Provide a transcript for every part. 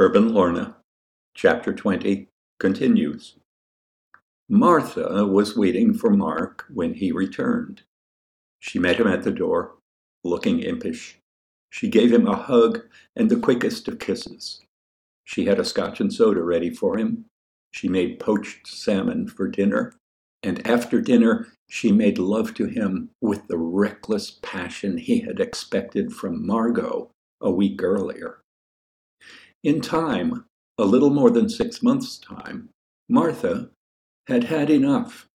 Herb and Lorna, Chapter 20, continues. Martha was waiting for Mark when he returned. She met him at the door, looking impish. She gave him a hug and the quickest of kisses. She had a scotch and soda ready for him. She made poached salmon for dinner, and after dinner she made love to him with the reckless passion he had expected from Margot a week earlier. In time, a little more than six months' time, Martha had had enough.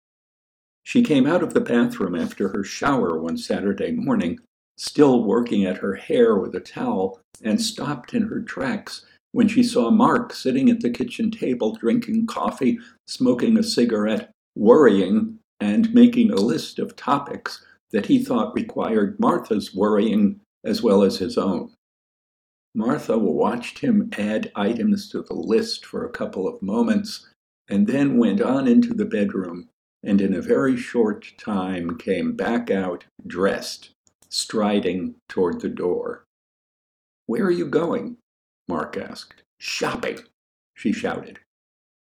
She came out of the bathroom after her shower one Saturday morning, still working at her hair with a towel, and stopped in her tracks when she saw Mark sitting at the kitchen table drinking coffee, smoking a cigarette, worrying, and making a list of topics that he thought required Martha's worrying as well as his own. Martha watched him add items to the list for a couple of moments and then went on into the bedroom and in a very short time came back out dressed, striding toward the door. Where are you going? Mark asked. Shopping, she shouted.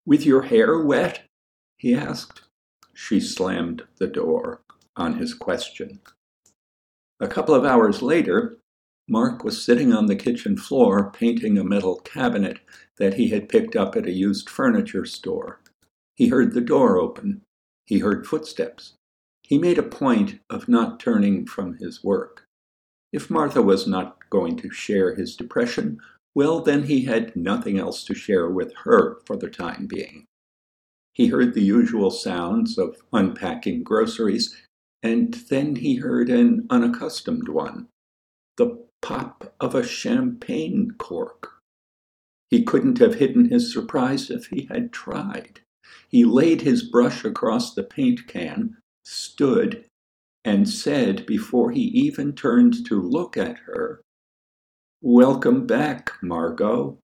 With your hair wet? he asked. She slammed the door on his question. A couple of hours later, Mark was sitting on the kitchen floor painting a metal cabinet that he had picked up at a used furniture store. He heard the door open. He heard footsteps. He made a point of not turning from his work. If Martha was not going to share his depression, well, then he had nothing else to share with her for the time being. He heard the usual sounds of unpacking groceries, and then he heard an unaccustomed one the pop of a champagne cork. He couldn't have hidden his surprise if he had tried. He laid his brush across the paint can, stood, and said before he even turned to look at her, Welcome back, Margot.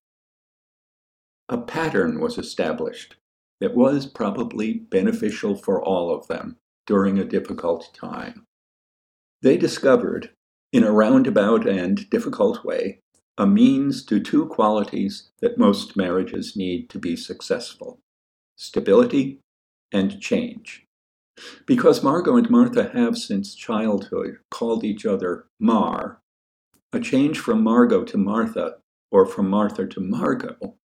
A pattern was established that was probably beneficial for all of them during a difficult time. They discovered in a roundabout and difficult way, a means to two qualities that most marriages need to be successful stability and change. Because Margot and Martha have since childhood called each other Mar, a change from Margot to Martha, or from Martha to Margot,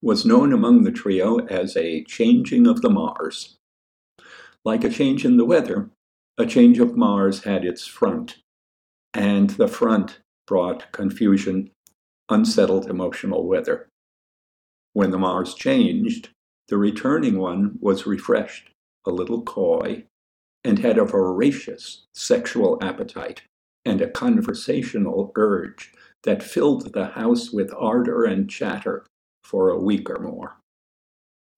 was known among the trio as a changing of the Mars. Like a change in the weather, a change of Mars had its front and the front brought confusion, unsettled emotional weather. When the Mars changed, the returning one was refreshed, a little coy, and had a voracious sexual appetite and a conversational urge that filled the house with ardor and chatter for a week or more.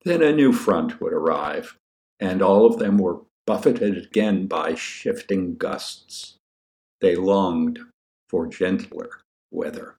Then a new front would arrive, and all of them were buffeted again by shifting gusts. They longed for gentler weather.